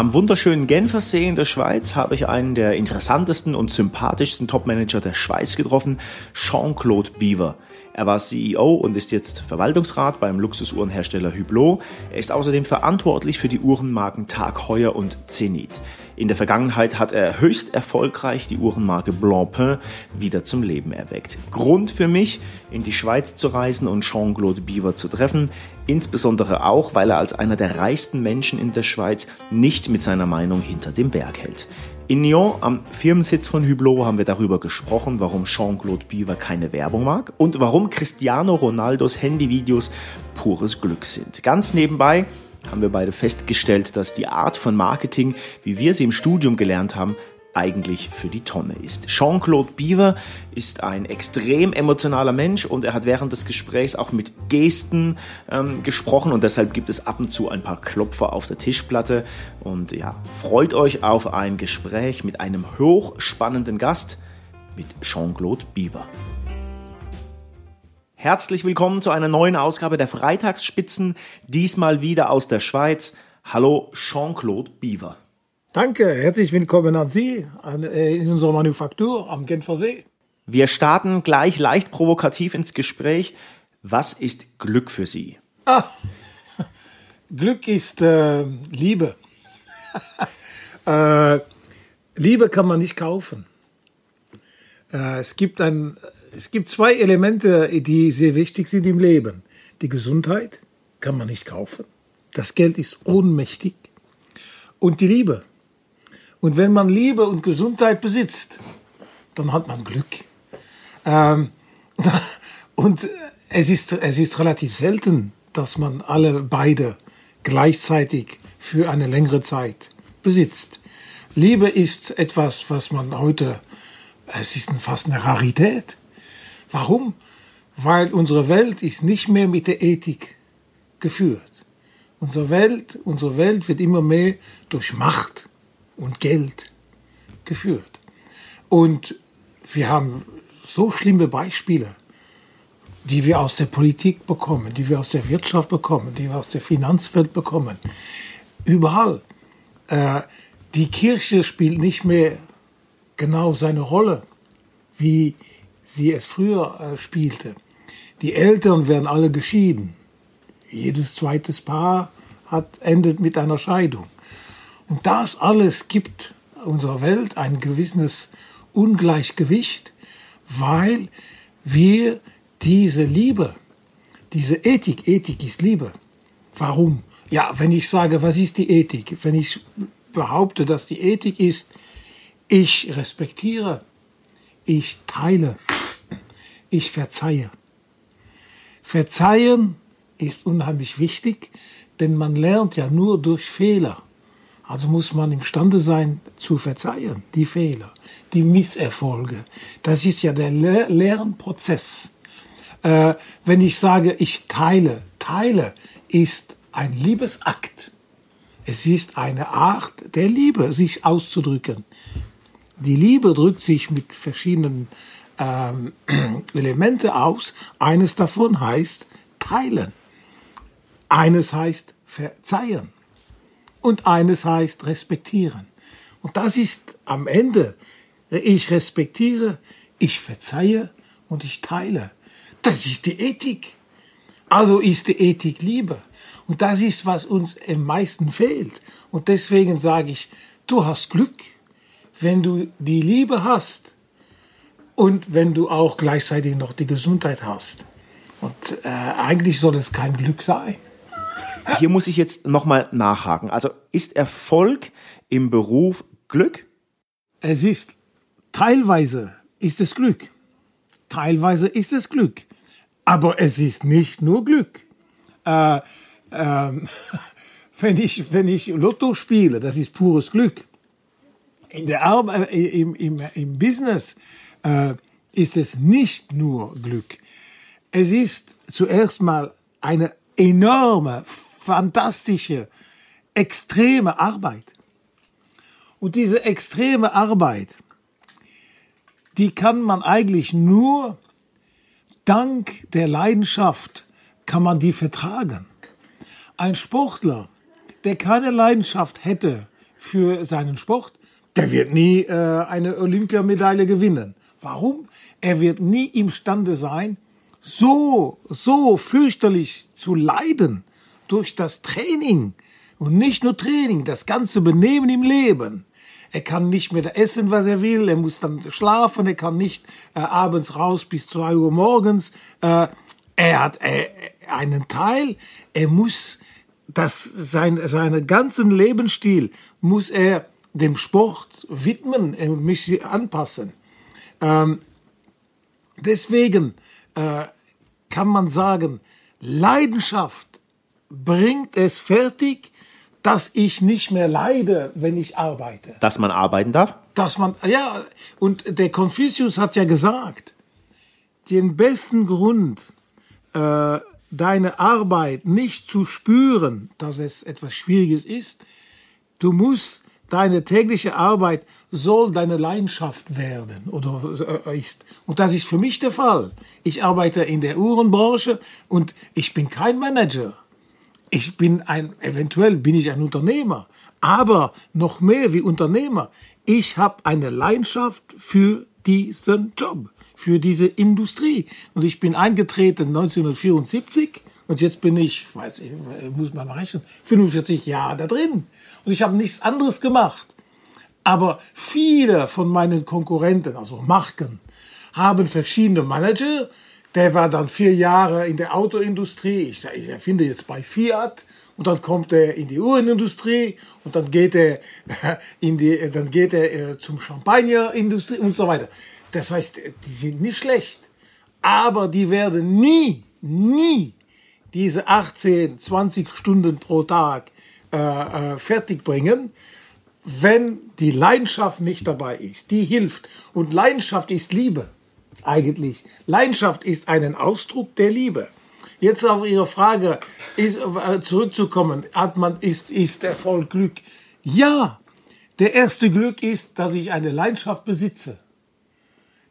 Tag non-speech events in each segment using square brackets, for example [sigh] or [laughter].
Am wunderschönen Genfersee in der Schweiz habe ich einen der interessantesten und sympathischsten Topmanager der Schweiz getroffen, Jean-Claude Beaver. Er war CEO und ist jetzt Verwaltungsrat beim Luxusuhrenhersteller Hublot. Er ist außerdem verantwortlich für die Uhrenmarken Tag Heuer und Zenit. In der Vergangenheit hat er höchst erfolgreich die Uhrenmarke Blancpain wieder zum Leben erweckt. Grund für mich, in die Schweiz zu reisen und Jean-Claude Beaver zu treffen, insbesondere auch, weil er als einer der reichsten Menschen in der Schweiz nicht mit seiner Meinung hinter dem Berg hält. In Nyon, am Firmensitz von Hublot, haben wir darüber gesprochen, warum Jean-Claude Beaver keine Werbung mag und warum Cristiano Ronaldos Handyvideos pures Glück sind. Ganz nebenbei haben wir beide festgestellt, dass die Art von Marketing, wie wir sie im Studium gelernt haben, eigentlich für die Tonne ist. Jean-Claude Beaver ist ein extrem emotionaler Mensch und er hat während des Gesprächs auch mit Gesten ähm, gesprochen und deshalb gibt es ab und zu ein paar Klopfer auf der Tischplatte und ja, freut euch auf ein Gespräch mit einem hochspannenden Gast, mit Jean-Claude Beaver. Herzlich willkommen zu einer neuen Ausgabe der Freitagsspitzen, diesmal wieder aus der Schweiz. Hallo Jean-Claude Beaver. Danke, herzlich willkommen an Sie an, äh, in unserer Manufaktur am Genfer See. Wir starten gleich leicht provokativ ins Gespräch. Was ist Glück für Sie? Ah, [laughs] Glück ist äh, Liebe. [laughs] äh, Liebe kann man nicht kaufen. Äh, es, gibt ein, es gibt zwei Elemente, die sehr wichtig sind im Leben. Die Gesundheit kann man nicht kaufen. Das Geld ist ohnmächtig. Und die Liebe und wenn man Liebe und Gesundheit besitzt, dann hat man Glück. Ähm, [laughs] und es ist, es ist relativ selten, dass man alle beide gleichzeitig für eine längere Zeit besitzt. Liebe ist etwas, was man heute, es ist fast eine Rarität. Warum? Weil unsere Welt ist nicht mehr mit der Ethik geführt. Unsere Welt, unsere Welt wird immer mehr durch Macht, und Geld geführt. Und wir haben so schlimme Beispiele, die wir aus der Politik bekommen, die wir aus der Wirtschaft bekommen, die wir aus der Finanzwelt bekommen. Überall. Äh, die Kirche spielt nicht mehr genau seine Rolle, wie sie es früher äh, spielte. Die Eltern werden alle geschieden. Jedes zweites Paar hat, endet mit einer Scheidung. Und das alles gibt unserer Welt ein gewisses Ungleichgewicht, weil wir diese Liebe, diese Ethik, Ethik ist Liebe. Warum? Ja, wenn ich sage, was ist die Ethik? Wenn ich behaupte, dass die Ethik ist, ich respektiere, ich teile, ich verzeihe. Verzeihen ist unheimlich wichtig, denn man lernt ja nur durch Fehler. Also muss man imstande sein zu verzeihen, die Fehler, die Misserfolge. Das ist ja der Le Lernprozess. Äh, wenn ich sage, ich teile, teile ist ein Liebesakt. Es ist eine Art der Liebe, sich auszudrücken. Die Liebe drückt sich mit verschiedenen ähm, [clears throat] Elemente aus. Eines davon heißt teilen. Eines heißt verzeihen und eines heißt respektieren. Und das ist am Ende, ich respektiere, ich verzeihe und ich teile. Das ist die Ethik. Also ist die Ethik Liebe. Und das ist, was uns am meisten fehlt. Und deswegen sage ich, du hast Glück, wenn du die Liebe hast und wenn du auch gleichzeitig noch die Gesundheit hast. Und äh, eigentlich soll es kein Glück sein. Hier muss ich jetzt nochmal nachhaken. Also ist Erfolg im Beruf Glück? Es ist teilweise ist es Glück. Teilweise ist es Glück. Aber es ist nicht nur Glück. Äh, ähm, [laughs] wenn, ich, wenn ich Lotto spiele, das ist pures Glück. In der Arbeit, äh, im, im, im Business äh, ist es nicht nur Glück. Es ist zuerst mal eine enorme fantastische, extreme Arbeit. Und diese extreme Arbeit, die kann man eigentlich nur dank der Leidenschaft kann man die vertragen. Ein Sportler, der keine Leidenschaft hätte für seinen Sport, der wird nie äh, eine Olympiamedaille gewinnen. Warum? Er wird nie imstande sein, so, so fürchterlich zu leiden durch das Training. Und nicht nur Training, das ganze Benehmen im Leben. Er kann nicht mehr essen, was er will. Er muss dann schlafen. Er kann nicht äh, abends raus bis zwei Uhr morgens. Äh, er hat äh, einen Teil. Er muss das, sein, seinen ganzen Lebensstil muss er dem Sport widmen. Er muss sie anpassen. Ähm, deswegen äh, kann man sagen, Leidenschaft bringt es fertig, dass ich nicht mehr leide, wenn ich arbeite. Dass man arbeiten darf? Dass man, ja, und der Confucius hat ja gesagt, den besten Grund, äh, deine Arbeit nicht zu spüren, dass es etwas Schwieriges ist, du musst deine tägliche Arbeit soll deine Leidenschaft werden oder äh, ist. Und das ist für mich der Fall. Ich arbeite in der Uhrenbranche und ich bin kein Manager. Ich bin ein, eventuell bin ich ein Unternehmer, aber noch mehr wie Unternehmer. Ich habe eine Leidenschaft für diesen Job, für diese Industrie. Und ich bin eingetreten 1974 und jetzt bin ich, weiß ich, muss man rechnen, 45 Jahre da drin. Und ich habe nichts anderes gemacht. Aber viele von meinen Konkurrenten, also Marken, haben verschiedene Manager, der war dann vier Jahre in der Autoindustrie. Ich, ich erfinde jetzt bei Fiat. Und dann kommt er in die Uhrenindustrie und dann geht er [laughs] in die, dann geht er äh, zum Champagnerindustrie und so weiter. Das heißt, die sind nicht schlecht, aber die werden nie, nie diese 18, 20 Stunden pro Tag äh, äh, fertig bringen, wenn die Leidenschaft nicht dabei ist. Die hilft und Leidenschaft ist Liebe eigentlich. Leidenschaft ist ein Ausdruck der Liebe. Jetzt auf Ihre Frage ist, äh, zurückzukommen, hat man, ist, ist Erfolg Glück? Ja, der erste Glück ist, dass ich eine Leidenschaft besitze.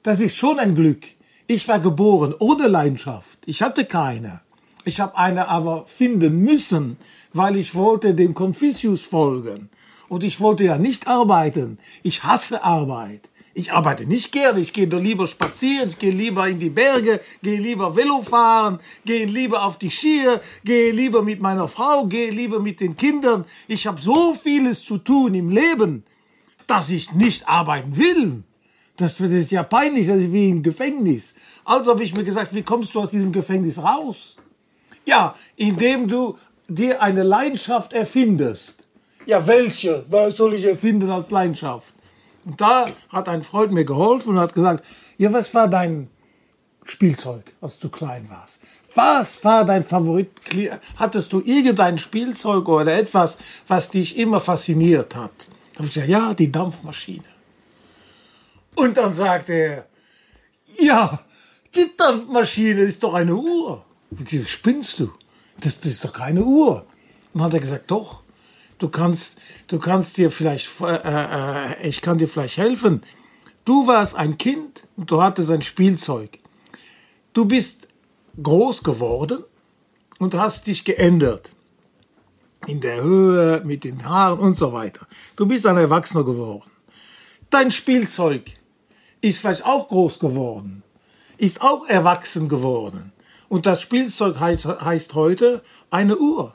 Das ist schon ein Glück. Ich war geboren ohne Leidenschaft. Ich hatte keine. Ich habe eine aber finden müssen, weil ich wollte dem Confucius folgen. Und ich wollte ja nicht arbeiten. Ich hasse Arbeit. Ich arbeite nicht gerne, ich gehe doch lieber spazieren, ich gehe lieber in die Berge, gehe lieber Velo fahren, gehe lieber auf die Skier, gehe lieber mit meiner Frau, gehe lieber mit den Kindern. Ich habe so vieles zu tun im Leben, dass ich nicht arbeiten will. Das ist ja peinlich, das ist wie im Gefängnis. Also habe ich mir gesagt, wie kommst du aus diesem Gefängnis raus? Ja, indem du dir eine Leidenschaft erfindest. Ja, welche? Was soll ich erfinden als Leidenschaft? Und da hat ein Freund mir geholfen und hat gesagt, ja, was war dein Spielzeug, als du klein warst? Was war dein Favorit? Hattest du irgendein Spielzeug oder etwas, was dich immer fasziniert hat? Da habe ich gesagt, ja, die Dampfmaschine. Und dann sagte er, ja, die Dampfmaschine ist doch eine Uhr. Ich gesagt, spinnst du? Das, das ist doch keine Uhr. Und dann hat er gesagt, doch du kannst, du kannst dir vielleicht, äh, äh, ich kann dir vielleicht helfen. Du warst ein Kind und du hattest ein Spielzeug. Du bist groß geworden und hast dich geändert. In der Höhe, mit den Haaren und so weiter. Du bist ein Erwachsener geworden. Dein Spielzeug ist vielleicht auch groß geworden, ist auch erwachsen geworden. Und das Spielzeug heißt heute eine Uhr.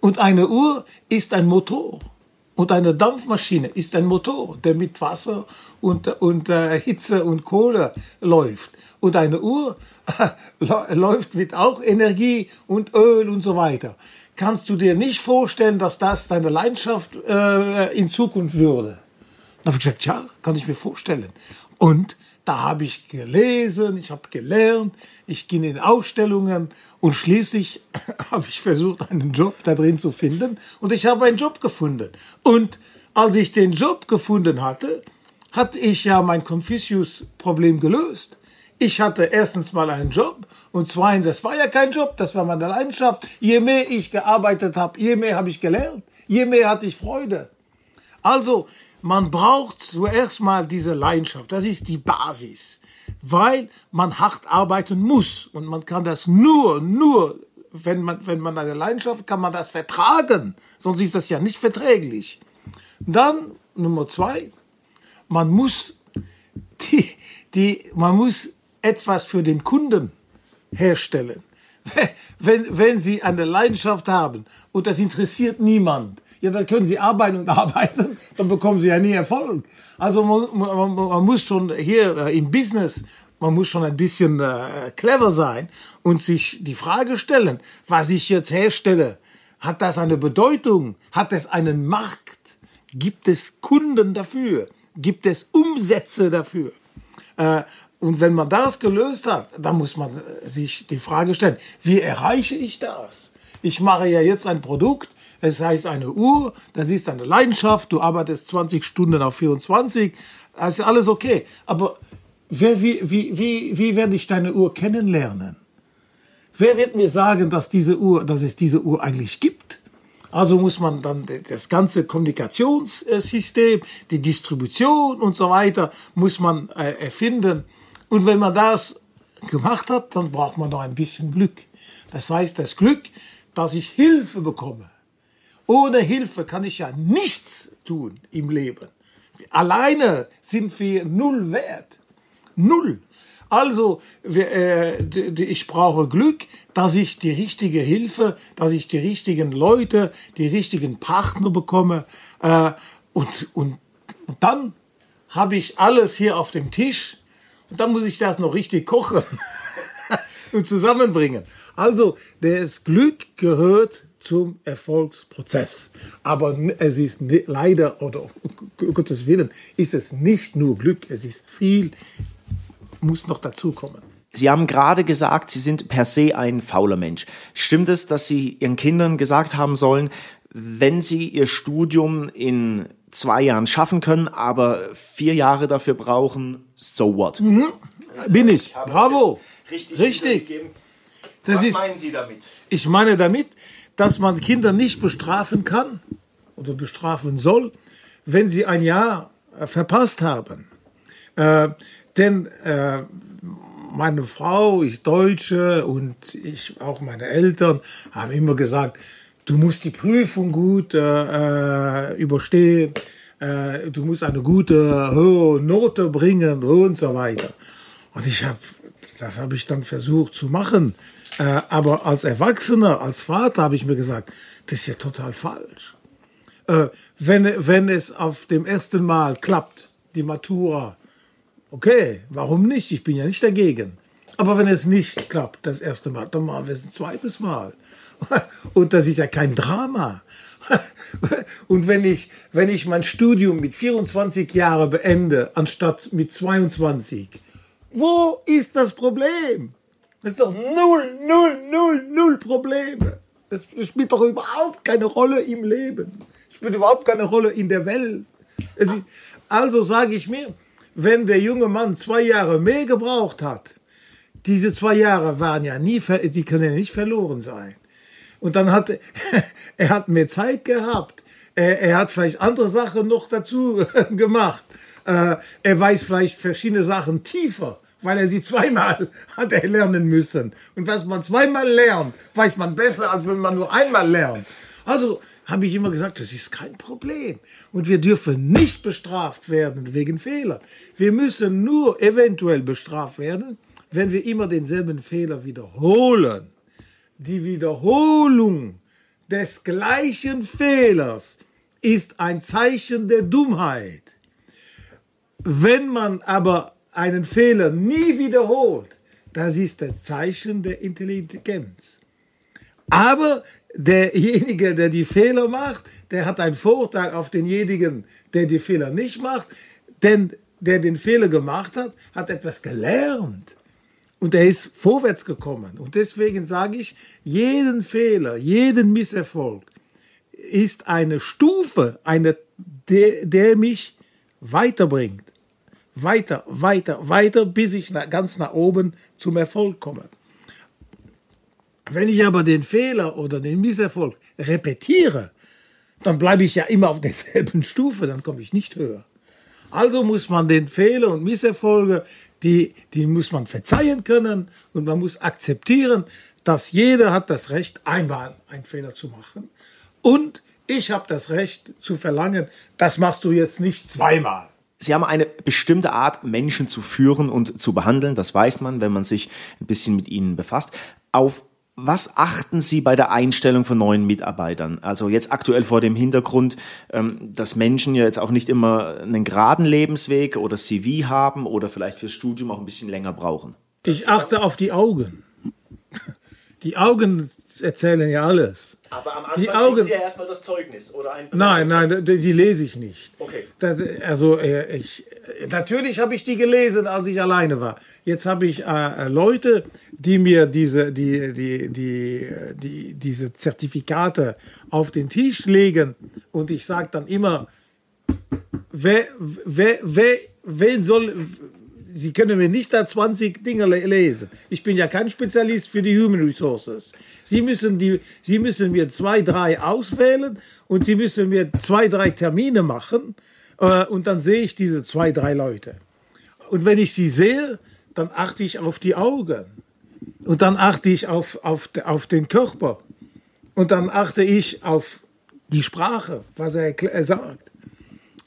Und eine Uhr ist ein Motor. Und eine Dampfmaschine ist ein Motor, der mit Wasser und, und äh, Hitze und Kohle läuft. Und eine Uhr [laughs] äh, läuft mit auch Energie und Öl und so weiter. Kannst du dir nicht vorstellen, dass das deine Leidenschaft äh, in Zukunft würde? Dann habe ich gesagt, ja, kann ich mir vorstellen. Und da habe ich gelesen, ich habe gelernt, ich ging in Ausstellungen und schließlich [laughs] habe ich versucht, einen Job da drin zu finden und ich habe einen Job gefunden. Und als ich den Job gefunden hatte, hatte ich ja mein Confucius-Problem gelöst. Ich hatte erstens mal einen Job und zweitens, das war ja kein Job, das war meine Leidenschaft. Je mehr ich gearbeitet habe, je mehr habe ich gelernt, je mehr hatte ich Freude. Also, man braucht zuerst mal diese Leidenschaft. Das ist die Basis, weil man hart arbeiten muss und man kann das nur, nur, wenn man, wenn man eine Leidenschaft, kann man das vertragen. Sonst ist das ja nicht verträglich. Dann Nummer zwei, man muss, die, die, man muss etwas für den Kunden herstellen. [laughs] Wenn, wenn Sie eine Leidenschaft haben und das interessiert niemand, ja, dann können Sie arbeiten und [laughs] arbeiten, dann bekommen Sie ja nie Erfolg. Also man, man, man muss schon hier äh, im Business, man muss schon ein bisschen äh, clever sein und sich die Frage stellen, was ich jetzt herstelle, hat das eine Bedeutung? Hat es einen Markt? Gibt es Kunden dafür? Gibt es Umsätze dafür? Äh, und wenn man das gelöst hat, dann muss man äh, sich die Frage stellen, wie erreiche ich das? Ich mache ja jetzt ein Produkt, es heißt eine Uhr, das ist eine Leidenschaft, du arbeitest 20 Stunden auf 24, das ist alles okay. Aber wer, wie, wie, wie, wie werde ich deine Uhr kennenlernen? Wer wird mir sagen, dass, diese Uhr, dass es diese Uhr eigentlich gibt? Also muss man dann das ganze Kommunikationssystem, die Distribution und so weiter, muss man äh, erfinden. Und wenn man das gemacht hat, dann braucht man noch ein bisschen Glück. Das heißt, das Glück, dass ich Hilfe bekomme. Ohne Hilfe kann ich ja nichts tun im Leben. Alleine sind wir null wert. Null. Also, äh, ich brauche Glück, dass ich die richtige Hilfe, dass ich die richtigen Leute, die richtigen Partner bekomme. Äh, und, und, und dann habe ich alles hier auf dem Tisch und dann muss ich das noch richtig kochen [laughs] und zusammenbringen. Also, das Glück gehört zum Erfolgsprozess. Aber es ist leider, oder Gottes Willen, ist es nicht nur Glück, es ist viel, muss noch dazukommen. Sie haben gerade gesagt, Sie sind per se ein fauler Mensch. Stimmt es, dass Sie Ihren Kindern gesagt haben sollen, wenn Sie Ihr Studium in zwei Jahren schaffen können, aber vier Jahre dafür brauchen, so what? Mhm. Bin ich. Bravo. Richtig. Richtig. Das Was ist, meinen Sie damit? Ich meine damit, dass man Kinder nicht bestrafen kann oder bestrafen soll, wenn sie ein Jahr äh, verpasst haben. Äh, denn äh, meine Frau ist Deutsche und ich, auch meine Eltern, haben immer gesagt, du musst die Prüfung gut äh, äh überstehen, äh, du musst eine gute hohe Note bringen und so weiter. Und ich habe, das habe ich dann versucht zu machen. Äh, aber als Erwachsener, als Vater habe ich mir gesagt, das ist ja total falsch. Äh, wenn, wenn es auf dem ersten Mal klappt, die Matura, Okay, warum nicht? Ich bin ja nicht dagegen. Aber wenn es nicht klappt, das erste Mal, dann machen wir es ein zweites Mal. [laughs] Und das ist ja kein Drama. [laughs] Und wenn ich, wenn ich mein Studium mit 24 Jahren beende, anstatt mit 22, wo ist das Problem? Das ist doch null, null, null, null Probleme. Das spielt doch überhaupt keine Rolle im Leben. Das spielt überhaupt keine Rolle in der Welt. Also sage ich mir, wenn der junge Mann zwei Jahre mehr gebraucht hat, diese zwei Jahre waren ja nie, die können ja nicht verloren sein. Und dann hat [laughs] er hat mehr Zeit gehabt. Er, er hat vielleicht andere Sachen noch dazu [laughs] gemacht. Äh, er weiß vielleicht verschiedene Sachen tiefer, weil er sie zweimal [laughs] hat er lernen müssen. Und was man zweimal lernt, weiß man besser, als wenn man nur einmal lernt. Also habe ich immer gesagt, das ist kein Problem. Und wir dürfen nicht bestraft werden wegen Fehler. Wir müssen nur eventuell bestraft werden, wenn wir immer denselben Fehler wiederholen. Die Wiederholung des gleichen Fehlers ist ein Zeichen der Dummheit. Wenn man aber einen Fehler nie wiederholt, das ist das Zeichen der Intelligenz. Aber derjenige, der die Fehler macht, der hat einen Vorteil auf denjenigen, der die Fehler nicht macht, denn der den Fehler gemacht hat, hat etwas gelernt und er ist vorwärts gekommen. Und deswegen sage ich, jeden Fehler, jeden Misserfolg ist eine Stufe, eine, der, der mich weiterbringt. Weiter, weiter, weiter, bis ich ganz nach oben zum Erfolg komme. Wenn ich aber den Fehler oder den Misserfolg repetiere, dann bleibe ich ja immer auf [laughs] derselben Stufe, dann komme ich nicht höher. Also muss man den Fehler und Misserfolge, die, die muss man verzeihen können und man muss akzeptieren, dass jeder hat das Recht, einmal einen Fehler zu machen und Ich habe das Recht zu verlangen, das machst du jetzt nicht zweimal. Sie haben eine bestimmte Art, Menschen zu führen und zu behandeln. Das weiß man, wenn man sich ein bisschen mit ihnen befasst. Auf was achten Sie bei der Einstellung von neuen Mitarbeitern? Also jetzt aktuell vor dem Hintergrund, ähm, dass Menschen ja jetzt auch nicht immer einen geraden Lebensweg oder CV haben oder vielleicht fürs Studium auch ein bisschen länger brauchen. Ich achte auf die Augen. Die Augen erzählen ja alles. Aber am Anfang die Augen, Sie ja erstmal das Zeugnis oder ein Nein, nein, die, die, lese ich nicht. Okay. Das, also äh, ich, natürlich habe ich die gelesen, als ich alleine war. Jetzt habe ich äh, äh, Leute, die mir diese, die, die, die, die, diese Zertifikate auf den Tisch legen und ich sage dann immer, wer, wer, wer, wen soll, Sie können mir nicht da 20 Dinge lesen. Ich bin ja kein Spezialist für die Human Resources. Sie müssen, die, Sie müssen mir zwei, drei auswählen und Sie müssen mir zwei, drei Termine machen äh, und dann sehe ich diese zwei, drei Leute. Und wenn ich sie sehe, dann achte ich auf die Augen und dann achte ich auf, auf, auf den Körper und dann achte ich auf die Sprache, was er sagt.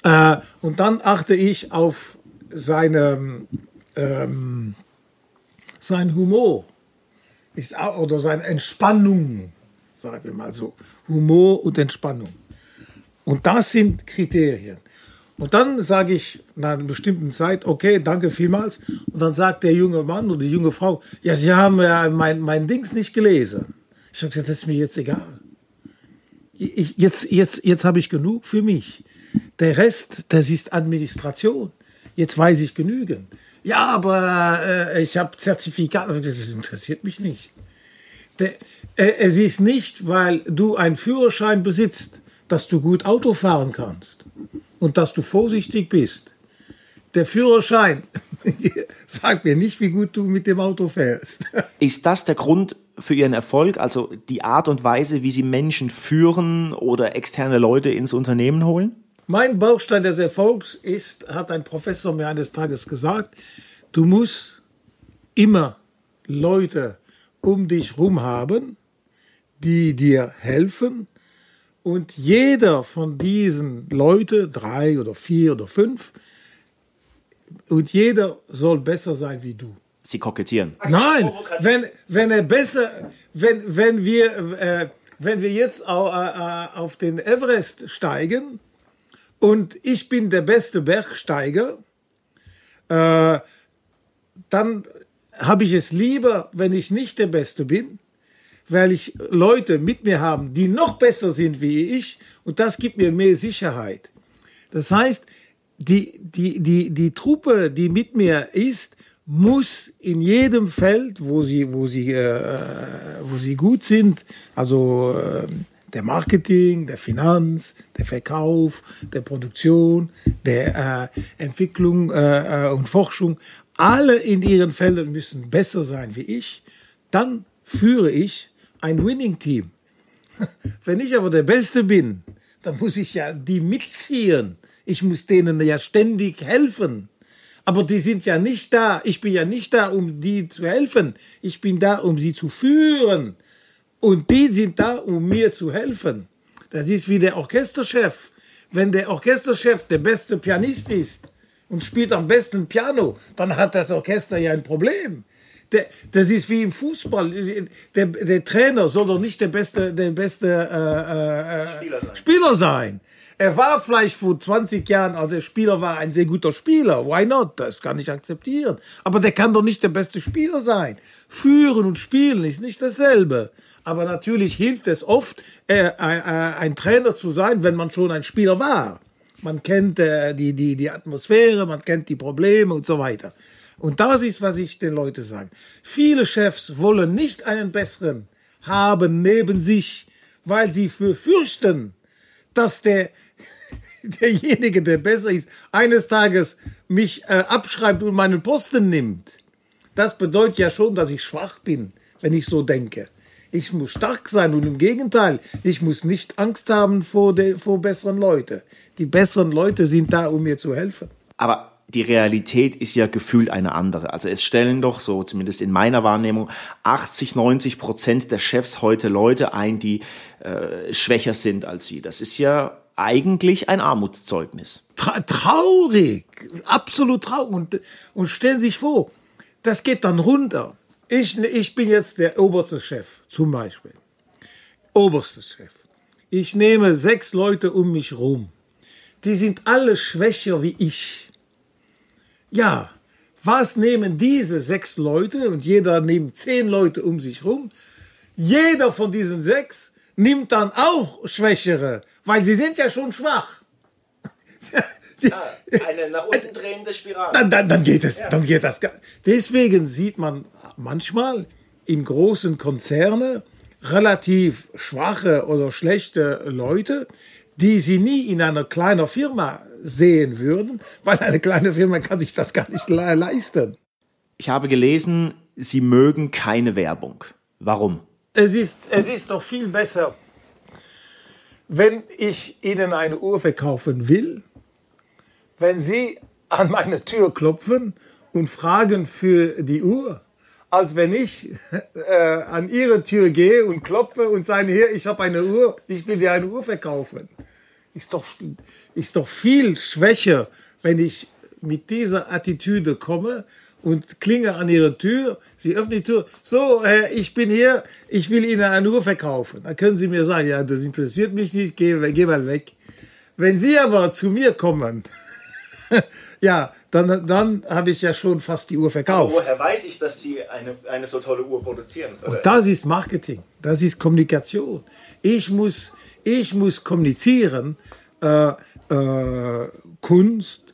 Äh, und dann achte ich auf seine, ähm, sein Humor ist oder seine Entspannung, sagen wir mal so. Humor und Entspannung. Und das sind Kriterien. Und dann sage ich nach einer bestimmten Zeit, okay, danke vielmals. Und dann sagt der junge Mann oder die junge Frau, ja, Sie haben ja mein, mein Dings nicht gelesen. Ich habe gesagt, das ist mir jetzt egal. Ich, jetzt jetzt, jetzt habe ich genug für mich. Der Rest, das ist Administration jetzt weiß ich genügend. Ja, aber äh, ich habe Zertifikat, das interessiert mich nicht. Der, äh, es ist nicht, weil du einen Führerschein besitzt, dass du gut Auto fahren kannst und dass du vorsichtig bist. Der Führerschein [laughs] sagt mir nicht, wie gut du mit dem Auto fährst. [laughs] Ist das der Grund für Ihren Erfolg, also die Art und Weise, wie Sie Menschen führen oder externe Leute ins Unternehmen holen? Mein Baustein des Erfolgs ist, hat ein Professor mir eines Tages gesagt, du musst immer Leute um dich herum haben, die dir helfen. Und jeder von diesen Leuten, drei oder vier oder fünf, und jeder soll besser sein wie du. Sie kokettieren. Nein, wenn, wenn er besser, wenn, wenn wir, äh, wenn wir jetzt auf, äh, auf den Everest steigen, und ich bin der beste Bergsteiger, äh, dann habe ich es lieber, wenn ich nicht der Beste bin, weil ich Leute mit mir habe, die noch besser sind wie ich und das gibt mir mehr Sicherheit. Das heißt, die, die, die, die Truppe, die mit mir ist, muss in jedem Feld, wo sie, wo sie, äh, wo sie gut sind, also äh, der Marketing, der Finanz, der Verkauf, der Produktion, der äh, Entwicklung äh, äh, und Forschung, alle in ihren Feldern müssen besser sein wie ich, dann führe ich ein Winning-Team. [laughs] Wenn ich aber der Beste bin, dann muss ich ja die mitziehen. Ich muss denen ja ständig helfen. Aber die sind ja nicht da. Ich bin ja nicht da, um die zu helfen. Ich bin da, um sie zu führen. Und die sind da, um mir zu helfen. Das ist wie der Orchesterchef. Wenn der Orchesterchef der beste Pianist ist und spielt am besten Piano, dann hat das Orchester ja ein Problem. Der, das ist wie im Fußball. Der, der Trainer soll doch nicht der beste, der beste äh, äh, Spieler, sein. Spieler sein. Er war vielleicht vor 20 Jahren, als er Spieler war, ein sehr guter Spieler. Why not? Das kann ich akzeptieren. Aber der kann doch nicht der beste Spieler sein. Führen und spielen ist nicht dasselbe. Aber natürlich hilft es oft, äh, äh, ein Trainer zu sein, wenn man schon ein Spieler war. Man kennt äh, die, die, die Atmosphäre, man kennt die Probleme und so weiter. Und das ist, was ich den Leuten sage. Viele Chefs wollen nicht einen besseren haben neben sich, weil sie fürchten, dass der [laughs] derjenige, der besser ist, eines Tages mich äh, abschreibt und meinen Posten nimmt. Das bedeutet ja schon, dass ich schwach bin, wenn ich so denke. Ich muss stark sein und im Gegenteil, ich muss nicht Angst haben vor, de, vor besseren Leuten. Die besseren Leute sind da, um mir zu helfen. Aber die Realität ist ja gefühlt eine andere. Also es stellen doch so, zumindest in meiner Wahrnehmung, 80, 90 Prozent der Chefs heute Leute ein, die äh, schwächer sind als sie. Das ist ja eigentlich ein Armutszeugnis. Tra traurig, absolut traurig. Und, und stellen Sie sich vor, das geht dann runter. Ich, ich bin jetzt der oberste Chef, zum Beispiel. Oberster Chef. Ich nehme sechs Leute um mich rum. Die sind alle schwächer wie ich. Ja, was nehmen diese sechs Leute und jeder nimmt zehn Leute um sich rum? Jeder von diesen sechs nimmt dann auch Schwächere, weil sie sind ja schon schwach. [laughs] Ah, eine nach unten drehende Spirale. Dann, dann, dann geht es, ja. dann geht das. Deswegen sieht man manchmal in großen Konzernen relativ schwache oder schlechte Leute, die sie nie in einer kleinen Firma sehen würden, weil eine kleine Firma kann sich das gar nicht le leisten. Ich habe gelesen, Sie mögen keine Werbung. Warum? Es ist, es ist doch viel besser, wenn ich Ihnen eine Uhr verkaufen will, wenn Sie an meine Tür klopfen und fragen für die Uhr, als wenn ich äh, an Ihre Tür gehe und klopfe und sage, hier, ich habe eine Uhr, ich will dir eine Uhr verkaufen ist doch, ist doch viel schwächer, wenn ich mit dieser Attitüde komme und klinge an ihre Tür. Sie öffnet die Tür. So, Herr, ich bin hier, ich will Ihnen eine Uhr verkaufen. Dann können Sie mir sagen, ja, das interessiert mich nicht, geh, geh mal weg. Wenn Sie aber zu mir kommen, [laughs] ja, dann, dann habe ich ja schon fast die Uhr verkauft. Aber woher weiß ich, dass Sie eine, eine so tolle Uhr produzieren? Oder? Und das ist Marketing, das ist Kommunikation. Ich muss, ich muss kommunizieren, äh, äh, Kunst,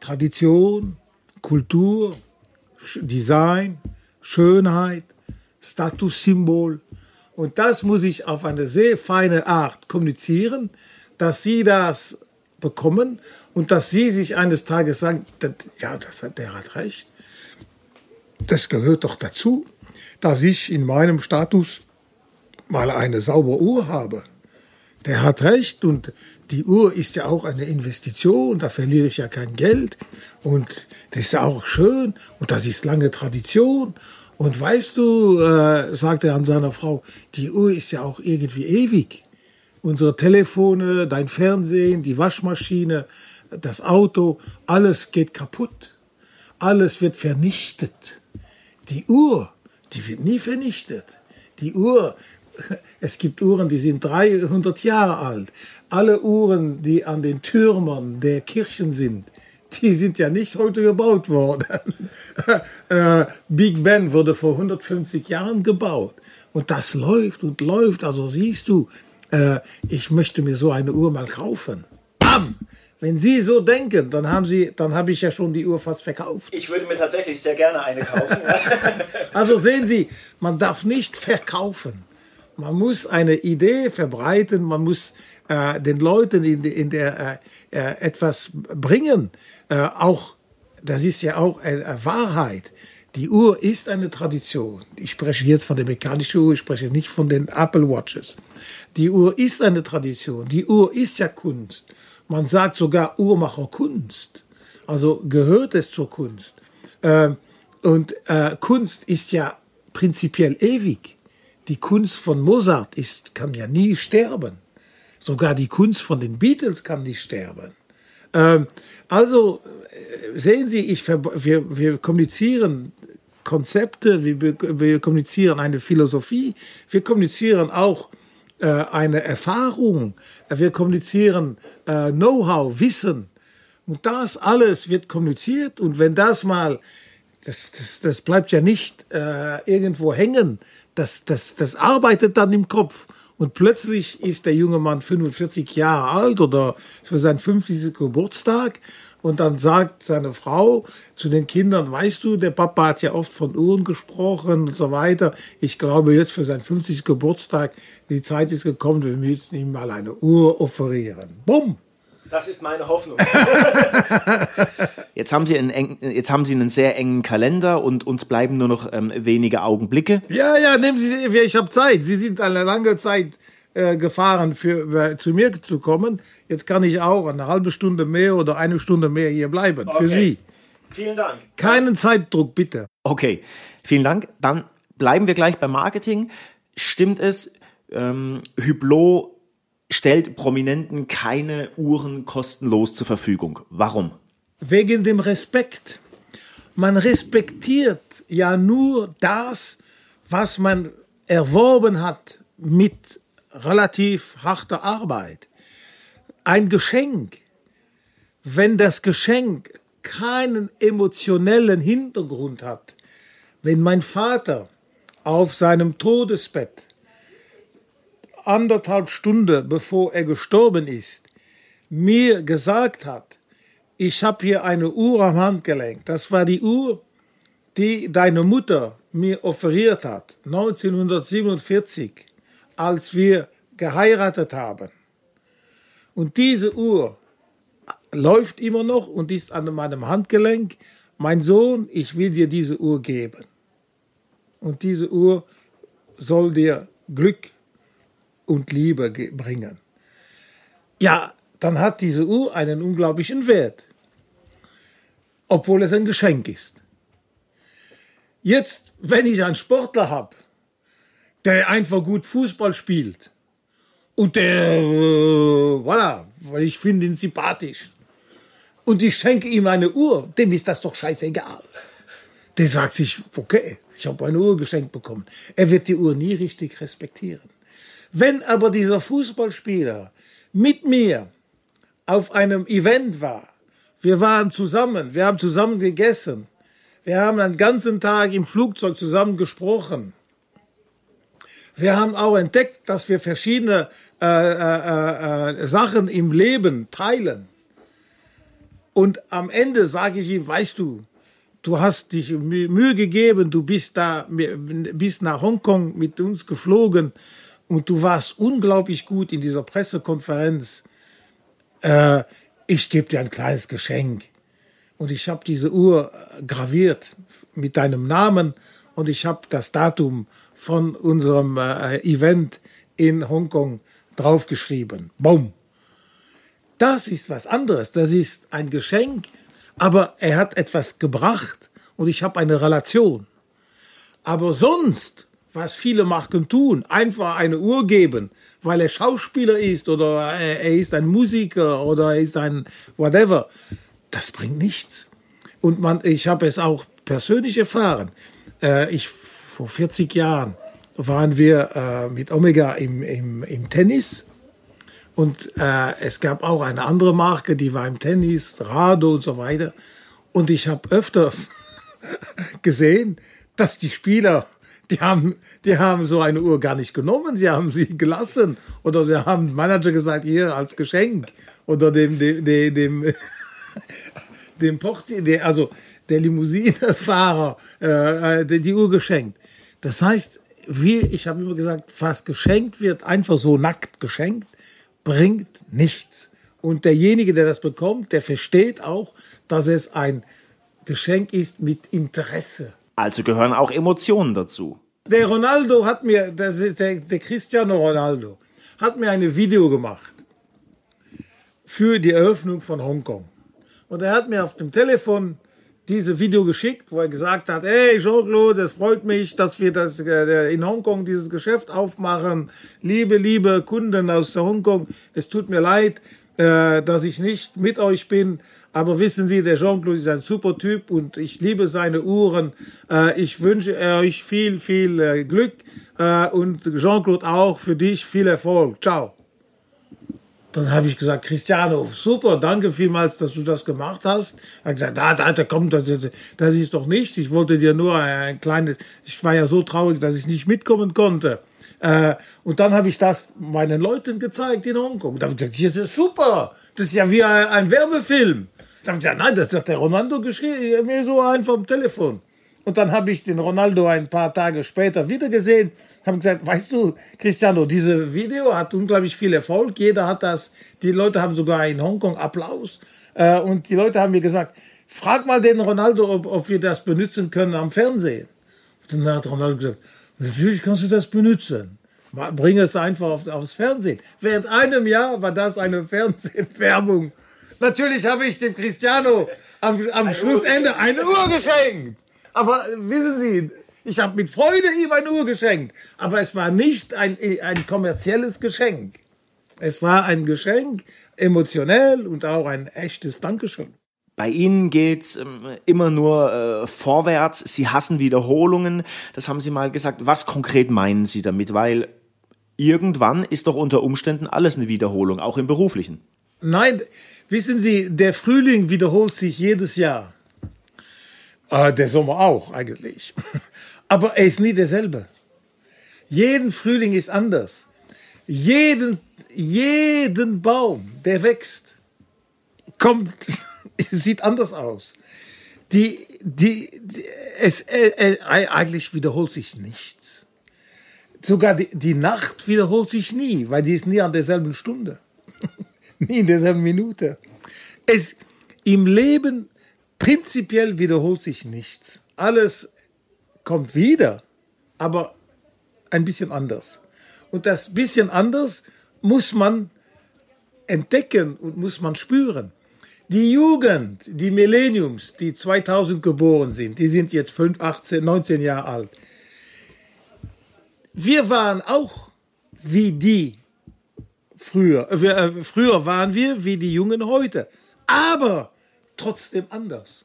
Tradition, Kultur, Design, Schönheit, Statussymbol. Und das muss ich auf eine sehr feine Art kommunizieren, dass Sie das bekommen und dass Sie sich eines Tages sagen, das, ja, das hat, der hat recht. Das gehört doch dazu, dass ich in meinem Status mal eine saubere Uhr habe. Der hat recht und die Uhr ist ja auch eine Investition, da verliere ich ja kein Geld und das ist ja auch schön und das ist lange Tradition. Und weißt du, äh, sagt er an seiner Frau, die Uhr ist ja auch irgendwie ewig. Unsere Telefone, dein Fernsehen, die Waschmaschine, das Auto, alles geht kaputt. Alles wird vernichtet. Die Uhr, die wird nie vernichtet. Die Uhr, [laughs] es gibt Uhren, die sind 300 Jahre alt. Alle Uhren, die an den Türmern der Kirchen sind, die sind ja nicht heute gebaut worden. [laughs] Äh, Big Ben wurde vor 150 Jahren gebaut. Und das läuft und läuft. Also siehst du, äh, ich möchte mir so eine Uhr mal kaufen. Bam! Wenn Sie so denken, dann haben Sie, dann habe ich ja schon die Uhr fast verkauft. Ich würde mir tatsächlich sehr gerne eine kaufen. [laughs] also sehen Sie, man darf nicht verkaufen. Man muss eine Idee verbreiten, man muss äh, den Leuten in, in der äh, äh, etwas bringen. Äh, auch das ist ja auch eine Wahrheit. Die Uhr ist eine Tradition. Ich spreche jetzt von der mechanischen Uhr, ich spreche nicht von den Apple Watches. Die Uhr ist eine Tradition. Die Uhr ist ja Kunst. Man sagt sogar Uhrmacherkunst. Also gehört es zur Kunst. Äh, und äh, Kunst ist ja prinzipiell ewig. Die Kunst von Mozart ist, kann ja nie sterben. Sogar die Kunst von den Beatles kann nicht sterben. Ähm, also sehen Sie, ich, wir, wir kommunizieren Konzepte, wir, wir kommunizieren eine Philosophie, wir kommunizieren auch äh, eine Erfahrung, wir kommunizieren äh, Know-how, Wissen. Und das alles wird kommuniziert und wenn das mal das, das, das bleibt ja nicht äh, irgendwo hängen. Das, das, das arbeitet dann im Kopf. Und plötzlich ist der junge Mann 45 Jahre alt oder für seinen 50. Geburtstag. Und dann sagt seine Frau zu den Kindern, weißt du, der Papa hat ja oft von Uhren gesprochen und so weiter. Ich glaube jetzt für seinen 50. Geburtstag, die Zeit ist gekommen, wir müssen ihm mal eine Uhr offerieren. Bumm! Das ist meine Hoffnung. [laughs] jetzt, haben Sie einen eng, jetzt haben Sie einen sehr engen Kalender und uns bleiben nur noch ähm, wenige Augenblicke. Ja, ja, nehmen Sie, ich habe Zeit. Sie sind eine lange Zeit äh, gefahren, für, äh, zu mir zu kommen. Jetzt kann ich auch eine halbe Stunde mehr oder eine Stunde mehr hier bleiben. Für Sie. Vielen Dank. Keinen Zeitdruck, bitte. Okay, vielen Dank. Dann bleiben wir gleich beim Marketing. Stimmt es, ähm, Hublot stellt Prominenten keine Uhren kostenlos zur Verfügung. Warum? Wegen dem Respekt. Man respektiert ja nur das, was man erworben hat mit relativ harter Arbeit. Ein Geschenk, wenn das Geschenk keinen emotionellen Hintergrund hat, wenn mein Vater auf seinem Todesbett anderthalb Stunden bevor er gestorben ist, mir gesagt hat, ich habe hier eine Uhr am Handgelenk. Das war die Uhr, die deine Mutter mir offeriert hat, 1947, als wir geheiratet haben. Und diese Uhr läuft immer noch und ist an meinem Handgelenk. Mein Sohn, ich will dir diese Uhr geben. Und diese Uhr soll dir Glück und Liebe bringen. Ja, dann hat diese Uhr einen unglaublichen Wert, obwohl es ein Geschenk ist. Jetzt, wenn ich einen Sportler habe, der einfach gut Fußball spielt und der, äh, voilà, weil ich finde ihn sympathisch und ich schenke ihm eine Uhr, dem ist das doch scheißegal. Der sagt sich, okay, ich habe eine Uhr geschenkt bekommen. Er wird die Uhr nie richtig respektieren. Wenn aber dieser Fußballspieler mit mir auf einem Event war, wir waren zusammen, wir haben zusammen gegessen, wir haben einen ganzen Tag im Flugzeug zusammen gesprochen. Wir haben auch entdeckt, dass wir verschiedene äh, äh, äh, Sachen im Leben teilen. Und am Ende sage ich ihm, weißt du, du hast dich Mühe gegeben, du bist da, bist nach Hongkong mit uns geflogen und du warst unglaublich gut in dieser Pressekonferenz. Äh, ich gebe dir ein kleines Geschenk. Und ich habe diese Uhr graviert mit deinem Namen und ich habe das Datum von unserem äh, Event in Hongkong draufgeschrieben. Boom. Das ist was anderes. Das ist ein Geschenk, aber er hat etwas gebracht und ich habe eine Relation. Aber sonst, was viele Marken tun, einfach eine Uhr geben, weil er Schauspieler ist oder er ist ein Musiker oder er ist ein whatever, das bringt nichts. Und man, ich habe es auch persönlich erfahren. Äh, ich vor 40 Jahren waren wir äh, mit Omega im, im, im Tennis. Und äh, es gab auch eine andere Marke, die war im Tennis, Rado und so weiter. Und ich habe öfters [laughs] gesehen, dass die Spieler, die haben, die haben so eine Uhr gar nicht genommen, sie haben sie gelassen. Oder sie haben dem Manager gesagt, hier als Geschenk. Oder dem, dem, dem, dem, [laughs] dem Portier, also der Limousinefahrer, äh, äh die Uhr geschenkt. Das heißt, wie ich habe immer gesagt, was geschenkt wird, einfach so nackt geschenkt, bringt nichts. Und derjenige, der das bekommt, der versteht auch, dass es ein Geschenk ist mit Interesse. Also gehören auch Emotionen dazu. Der Ronaldo hat mir, der, der, der Cristiano Ronaldo, hat mir ein Video gemacht für die Eröffnung von Hongkong. Und er hat mir auf dem Telefon diese Video geschickt, wo er gesagt hat, hey Jean-Claude, es freut mich, dass wir das äh, in Hongkong dieses Geschäft aufmachen. Liebe, liebe Kunden aus Hongkong, es tut mir leid, äh, dass ich nicht mit euch bin. Aber wissen Sie, der Jean-Claude ist ein super Typ und ich liebe seine Uhren. Äh, ich wünsche euch viel, viel äh, Glück äh, und Jean-Claude auch für dich viel Erfolg. Ciao. Dann habe ich gesagt, Cristiano, super, danke vielmals, dass du das gemacht hast. Er hat gesagt, da, da, da kommt, das, das ist doch nichts. Ich wollte dir nur ein kleines, ich war ja so traurig, dass ich nicht mitkommen konnte. Äh, und dann habe ich das meinen Leuten gezeigt in Hongkong. Da habe ich gesagt, das ist super, das ist ja wie ein, ein Werbefilm. Da habe ich gesagt, nein, das hat der Ronaldo geschrieben, mir so einfach am Telefon. Und dann habe ich den Ronaldo ein paar Tage später wieder gesehen, habe gesagt, weißt du, Cristiano, dieses Video hat unglaublich viel Erfolg. Jeder hat das, die Leute haben sogar in Hongkong Applaus. Äh, und die Leute haben mir gesagt, frag mal den Ronaldo, ob, ob wir das benutzen können am Fernsehen. Und dann hat Ronaldo gesagt, natürlich kannst du das benutzen. bring es einfach auf, aufs Fernsehen. Während einem Jahr war das eine [laughs] Fernsehwerbung. Natürlich habe ich dem Cristiano am, am Schlussende eine Uhr geschenkt. Aber äh, wissen Sie, ich habe mit Freude ihm eine Uhr geschenkt. Aber es war nicht ein, ein kommerzielles Geschenk. Es war ein Geschenk, emotionell und auch ein echtes Dankeschön. Bei Ihnen geht's ähm, immer nur äh, vorwärts. Sie hassen Wiederholungen. Das haben Sie mal gesagt. Was konkret meinen Sie damit? Weil irgendwann ist doch unter Umständen alles eine Wiederholung, auch im beruflichen. Nein, wissen Sie, der Frühling wiederholt sich jedes Jahr. Äh, der Sommer auch eigentlich. [laughs] Aber er ist nie derselbe. Jeden Frühling ist anders. Jeden, jeden Baum, der wächst, kommt, [laughs] sieht anders aus. Die, die, die es, äh, äh, eigentlich wiederholt sich nichts. Sogar die, die Nacht wiederholt sich nie, weil die ist nie an derselben Stunde. [laughs] nie in derselben Minute. Es, Im Leben prinzipiell wiederholt sich nichts. Alles kommt wieder, aber ein bisschen anders. Und das bisschen anders muss man entdecken und muss man spüren. Die Jugend, die Millenniums, die 2000 geboren sind, die sind jetzt 5, 18, 19 Jahre alt. Wir waren auch wie die früher. Äh, früher waren wir wie die Jungen heute. Aber trotzdem anders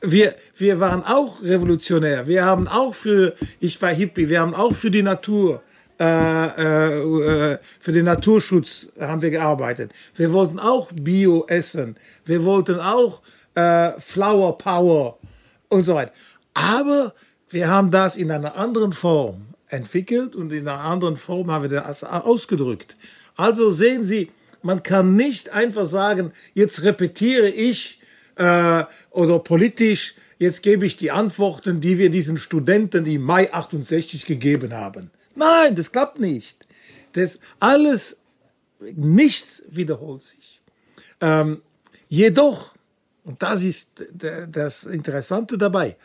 wir, wir waren auch revolutionär. Wir haben auch für, ich war Hippie, wir haben auch für die Natur, äh, äh, äh, für den Naturschutz haben wir gearbeitet. Wir wollten auch Bio essen. Wir wollten auch äh, Flower Power und so weiter. Aber wir haben das in einer anderen Form entwickelt und in einer anderen Form haben wir das ausgedrückt. Also sehen Sie, man kann nicht einfach sagen, jetzt repetiere ich äh, oder politisch, jetzt gebe ich die Antworten, die wir diesen Studenten im Mai 68 gegeben haben. Nein, das klappt nicht. Das alles, nichts wiederholt sich. Ähm, jedoch, und das ist das Interessante dabei,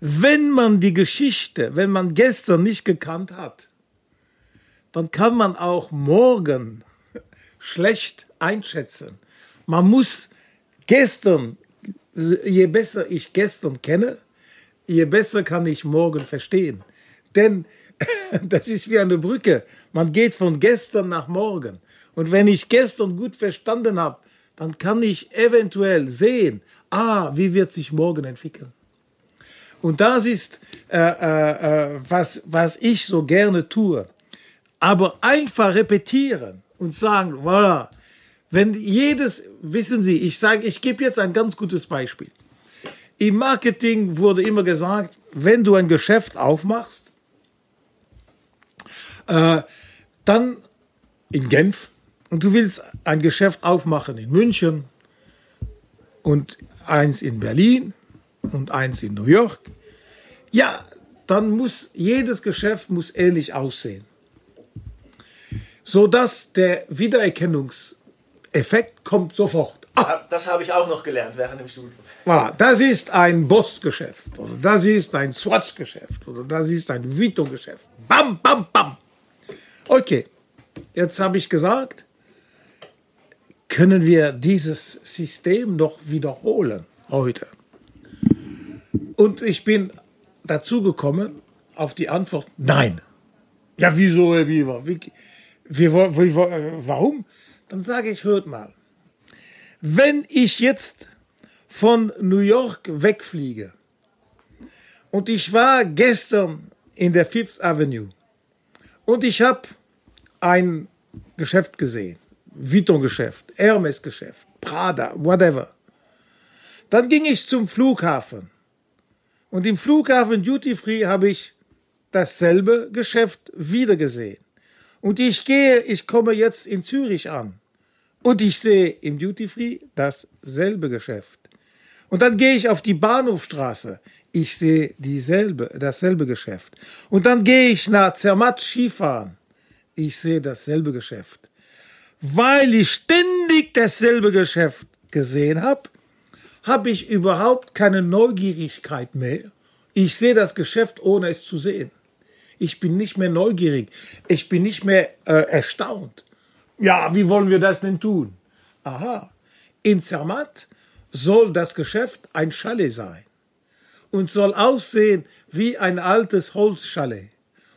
wenn man die Geschichte, wenn man gestern nicht gekannt hat, dann kann man auch morgen [laughs] schlecht einschätzen. Man muss gestern je besser ich gestern kenne, je besser kann ich morgen verstehen. Denn [laughs] das ist wie eine Brücke. Man geht von gestern nach morgen. Und wenn ich gestern gut verstanden habe, dann kann ich eventuell sehen, ah, wie wird sich morgen entwickeln. Und das ist, äh, äh, äh was, was ich so gerne tue. Aber einfach repetieren und sagen, voilà, wenn jedes, wissen Sie, ich sage, ich gebe jetzt ein ganz gutes Beispiel. Im Marketing wurde immer gesagt, wenn du ein Geschäft aufmachst, äh, dann in Genf und du willst ein Geschäft aufmachen in München und eins in Berlin und eins in New York, ja, dann muss jedes Geschäft muss ähnlich aussehen, so dass der Wiedererkennungs Effekt kommt sofort. Ah. Das habe ich auch noch gelernt während dem Studium. Voilà, das ist ein Boss-Geschäft oder das ist ein Swatch-Geschäft oder das ist ein Vito-Geschäft. Bam, bam, bam. Okay, jetzt habe ich gesagt, können wir dieses System noch wiederholen heute? Und ich bin dazu gekommen auf die Antwort Nein. Ja, wieso, Herr Bieber? Wie, wie, wie, warum? Dann sage ich, hört mal, wenn ich jetzt von New York wegfliege und ich war gestern in der Fifth Avenue und ich habe ein Geschäft gesehen, Vuitton-Geschäft, Hermes-Geschäft, Prada, whatever. Dann ging ich zum Flughafen und im Flughafen Duty Free habe ich dasselbe Geschäft wieder gesehen. Und ich gehe, ich komme jetzt in Zürich an. Und ich sehe im Duty Free dasselbe Geschäft. Und dann gehe ich auf die Bahnhofstraße. Ich sehe dieselbe, dasselbe Geschäft. Und dann gehe ich nach Zermatt Skifahren. Ich sehe dasselbe Geschäft. Weil ich ständig dasselbe Geschäft gesehen habe, habe ich überhaupt keine Neugierigkeit mehr. Ich sehe das Geschäft, ohne es zu sehen. Ich bin nicht mehr neugierig. Ich bin nicht mehr äh, erstaunt. Ja, wie wollen wir das denn tun? Aha, in Zermatt soll das Geschäft ein Chalet sein und soll aussehen wie ein altes Holzchalet,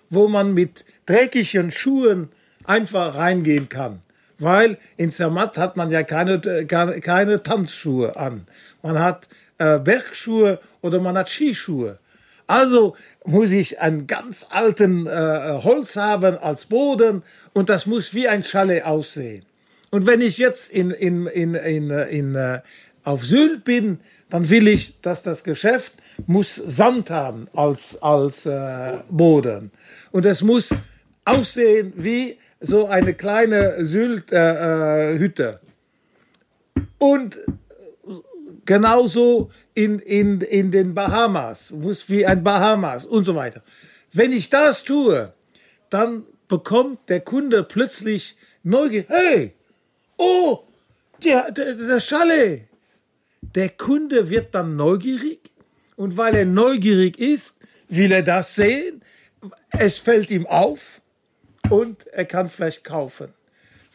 wo man mit dreckigen Schuhen einfach reingehen kann. Weil in Zermatt hat man ja keine, keine, keine Tanzschuhe an. Man hat äh, Bergschuhe oder man hat Skischuhe. Also muss ich einen ganz alten äh, Holz haben als Boden und das muss wie ein Chalet aussehen. Und wenn ich jetzt in, in, in, in, in, äh, auf Sylt bin, dann will ich, dass das Geschäft muss Sand haben als, als äh, Boden. Und es muss aussehen wie so eine kleine Sylt-Hütte. Äh, und genauso in, in, in den Bahamas, muss wie ein Bahamas und so weiter. Wenn ich das tue, dann bekommt der Kunde plötzlich Neugier. Hey, oh, der, der, der Chalet. Der Kunde wird dann neugierig und weil er neugierig ist, will er das sehen. Es fällt ihm auf und er kann vielleicht kaufen.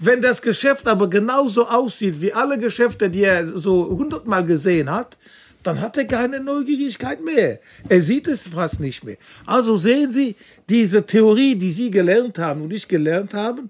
Wenn das Geschäft aber genauso aussieht wie alle Geschäfte, die er so hundertmal gesehen hat, dann hat er keine Neugierigkeit mehr. Er sieht es fast nicht mehr. Also sehen Sie, diese Theorie, die Sie gelernt haben und ich gelernt haben,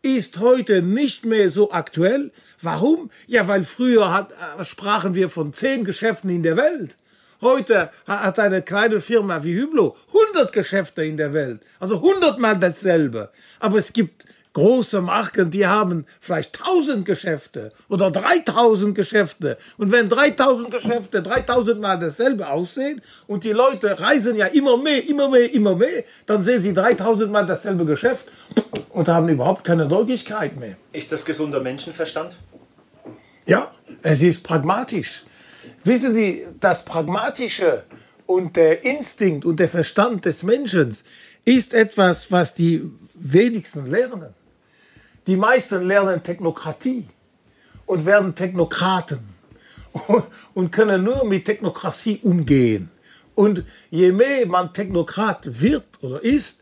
ist heute nicht mehr so aktuell. Warum? Ja, weil früher hat, äh, sprachen wir von zehn Geschäften in der Welt. Heute hat eine kleine Firma wie Hüblo 100 Geschäfte in der Welt. Also 100 mal dasselbe. Aber es gibt große Marken, die haben vielleicht 1000 Geschäfte oder 3000 Geschäfte. Und wenn 3000 Geschäfte 3000 mal dasselbe aussehen und die Leute reisen ja immer mehr, immer mehr, immer mehr, dann sehen sie 3000 mal dasselbe Geschäft und haben überhaupt keine Neugierigkeit mehr. Ist das gesunder Menschenverstand? Ja, es ist pragmatisch. Wissen Sie, das Pragmatische und der Instinkt und der Verstand des Menschen ist etwas, was die wenigsten lernen. Die meisten lernen Technokratie und werden Technokraten [laughs] und können nur mit Technokratie umgehen. Und je mehr man Technokrat wird oder ist,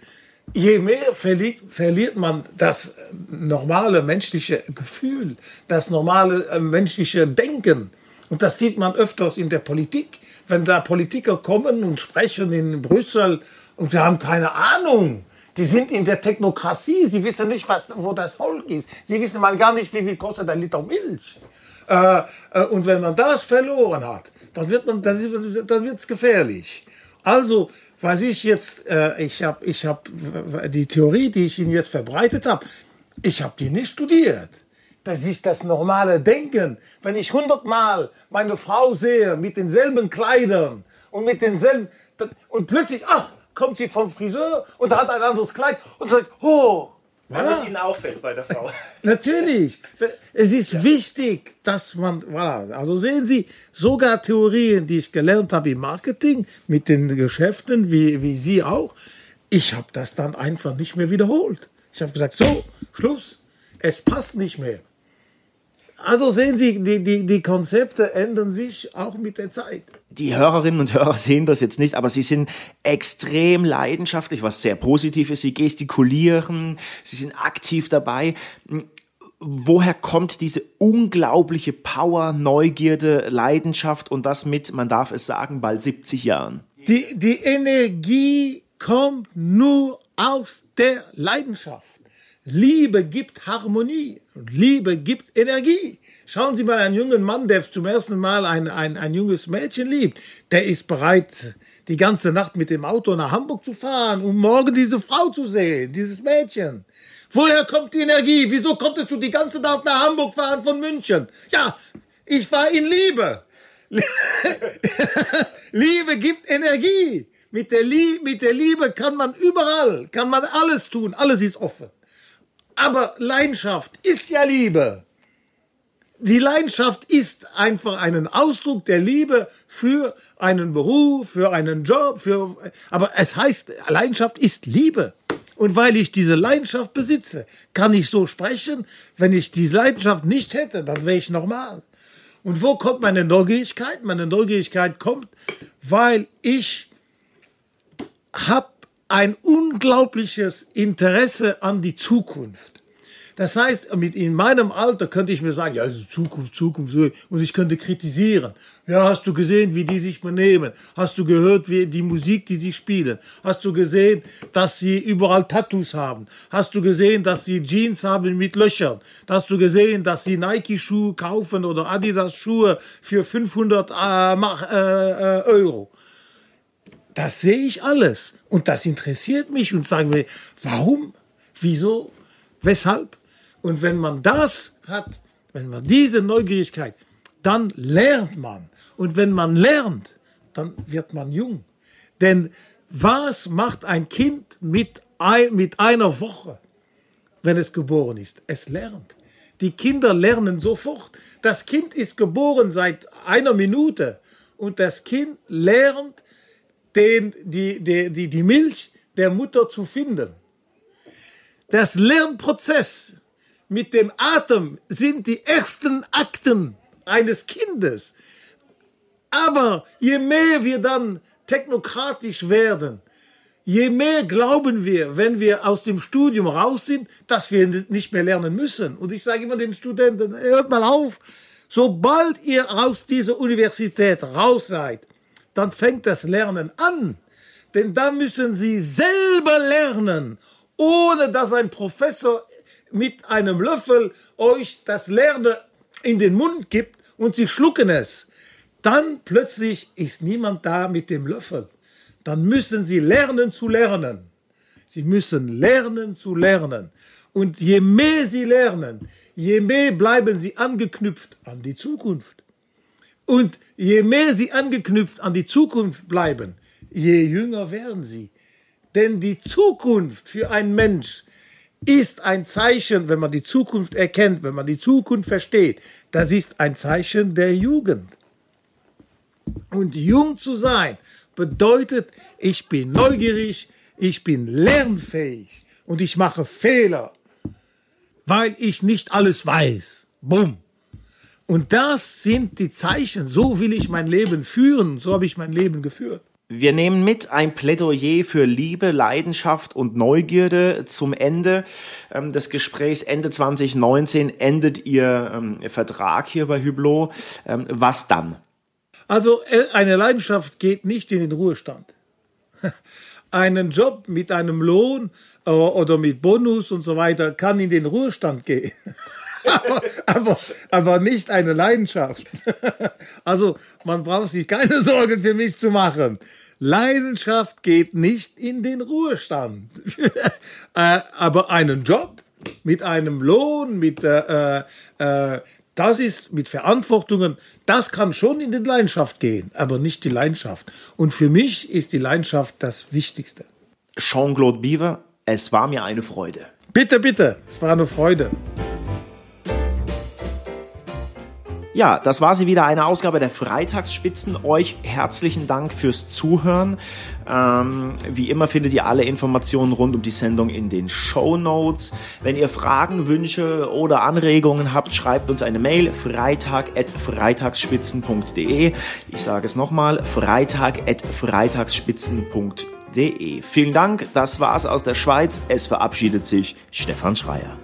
je mehr verliert, verliert man das normale menschliche Gefühl, das normale äh, menschliche Denken. Und das sieht man öfters in der Politik, wenn da Politiker kommen und sprechen in Brüssel und sie haben keine Ahnung, die sind in der Technokratie. Sie wissen nicht, was, wo das Volk ist. Sie wissen mal gar nicht, wie viel kostet ein Liter Milch. Äh, äh, und wenn man das verloren hat, dann wird man, dann, dann gefährlich. Also, was ich jetzt, äh, ich habe, ich habe die Theorie, die ich Ihnen jetzt verbreitet habe, ich habe die nicht studiert. Das ist das normale Denken. Wenn ich hundertmal meine Frau sehe mit denselben Kleidern und mit denselben und plötzlich, ach, kommt sie vom Friseur und hat ein anderes Kleid und sagt, oh. Weil ja. es Ihnen auffällt bei der Frau. [laughs] Natürlich. Es ist ja. wichtig, dass man, voilà. Also sehen Sie, sogar Theorien, die ich gelernt habe im Marketing, mit den Geschäften, wie, wie Sie auch, ich habe das dann einfach nicht mehr wiederholt. Ich habe gesagt, so, Schluss. Es passt nicht mehr. Also sehen Sie, die, die, die Konzepte ändern sich auch mit der Zeit. Die Hörerinnen und Hörer sehen das jetzt nicht, aber sie sind extrem leidenschaftlich, was sehr positiv ist. Sie gestikulieren, sie sind aktiv dabei. Woher kommt diese unglaubliche Power, Neugierde, Leidenschaft und das mit, man darf es sagen, bald 70 Jahren? Die, die Energie kommt nur aus der Leidenschaft. Liebe gibt Harmonie. Liebe gibt Energie. Schauen Sie mal einen jungen Mann, der zum ersten Mal ein, ein, ein junges Mädchen liebt. Der ist bereit, die ganze Nacht mit dem Auto nach Hamburg zu fahren, um morgen diese Frau zu sehen, dieses Mädchen. Woher kommt die Energie? Wieso konntest du die ganze Nacht nach Hamburg fahren von München? Ja, ich war in Liebe. [laughs] Liebe gibt Energie. Mit der, Liebe, mit der Liebe kann man überall, kann man alles tun. Alles ist offen. Aber Leidenschaft ist ja Liebe. Die Leidenschaft ist einfach einen Ausdruck der Liebe für einen Beruf, für einen Job, für, aber es heißt, Leidenschaft ist Liebe. Und weil ich diese Leidenschaft besitze, kann ich so sprechen. Wenn ich diese Leidenschaft nicht hätte, dann wäre ich normal. Und wo kommt meine Neugierigkeit? Meine Neugierigkeit kommt, weil ich habe ein unglaubliches Interesse an die Zukunft. Das heißt, mit in meinem Alter könnte ich mir sagen, ja, also Zukunft, Zukunft, und ich könnte kritisieren. Ja, hast du gesehen, wie die sich benehmen? Hast du gehört, wie die Musik, die sie spielen? Hast du gesehen, dass sie überall Tattoos haben? Hast du gesehen, dass sie Jeans haben mit Löchern? Hast du gesehen, dass sie Nike-Schuhe kaufen oder Adidas-Schuhe für 500 äh, äh, Euro? Das sehe ich alles. Und das interessiert mich und sagen wir, warum? Wieso? Weshalb? Und wenn man das hat, wenn man diese Neugierigkeit, dann lernt man. Und wenn man lernt, dann wird man jung. Denn was macht ein Kind mit, ein, mit einer Woche, wenn es geboren ist? Es lernt. Die Kinder lernen sofort. Das Kind ist geboren seit einer Minute und das Kind lernt, den, die, die, die, die Milch der Mutter zu finden. Das Lernprozess mit dem Atem sind die ersten Akten eines Kindes. Aber je mehr wir dann technokratisch werden, je mehr glauben wir, wenn wir aus dem Studium raus sind, dass wir nicht mehr lernen müssen. Und ich sage immer den Studenten, hört mal auf, sobald ihr aus dieser Universität raus seid, dann fängt das Lernen an. Denn da müssen sie selber lernen, ohne dass ein Professor mit einem Löffel euch das Lernen in den Mund gibt und sie schlucken es, dann plötzlich ist niemand da mit dem Löffel. Dann müssen sie lernen zu lernen. Sie müssen lernen zu lernen. Und je mehr sie lernen, je mehr bleiben sie angeknüpft an die Zukunft. Und je mehr sie angeknüpft an die Zukunft bleiben, je jünger werden sie. Denn die Zukunft für einen Mensch ist ein Zeichen, wenn man die Zukunft erkennt, wenn man die Zukunft versteht, das ist ein Zeichen der Jugend. Und jung zu sein bedeutet, ich bin neugierig, ich bin lernfähig und ich mache Fehler, weil ich nicht alles weiß. Bumm. Und das sind die Zeichen. So will ich mein Leben führen. So habe ich mein Leben geführt. Wir nehmen mit ein Plädoyer für Liebe, Leidenschaft und Neugierde zum Ende ähm, des Gesprächs. Ende 2019 endet Ihr ähm, Vertrag hier bei Hublot. Ähm, was dann? Also äh, eine Leidenschaft geht nicht in den Ruhestand. [laughs] Einen Job mit einem Lohn äh, oder mit Bonus und so weiter kann in den Ruhestand gehen. [laughs] aber, aber, aber nicht eine Leidenschaft. [laughs] Also man braucht sich keine Sorgen für mich zu machen. Leidenschaft geht nicht in den Ruhestand. [laughs] Äh, aber einen Job mit einem Lohn, mit äh, äh, das ist mit Verantwortungen, das kann schon in die Leidenschaft gehen, aber nicht die Leidenschaft. Und für mich ist die Leidenschaft das Wichtigste. Jean-Claude Biewer, es war mir eine Freude. Bitte, bitte, es war eine Freude. Ja, das war sie wieder, eine Ausgabe der Freitagsspitzen. Euch herzlichen Dank fürs Zuhören. Ähm, wie immer findet ihr alle Informationen rund um die Sendung in den Show Notes. Wenn ihr Fragen, Wünsche oder Anregungen habt, schreibt uns eine Mail freitag.freitagsspitzen.de. Ich sage es nochmal, freitag.freitagsspitzen.de. Vielen Dank, das war's aus der Schweiz. Es verabschiedet sich Stefan Schreier.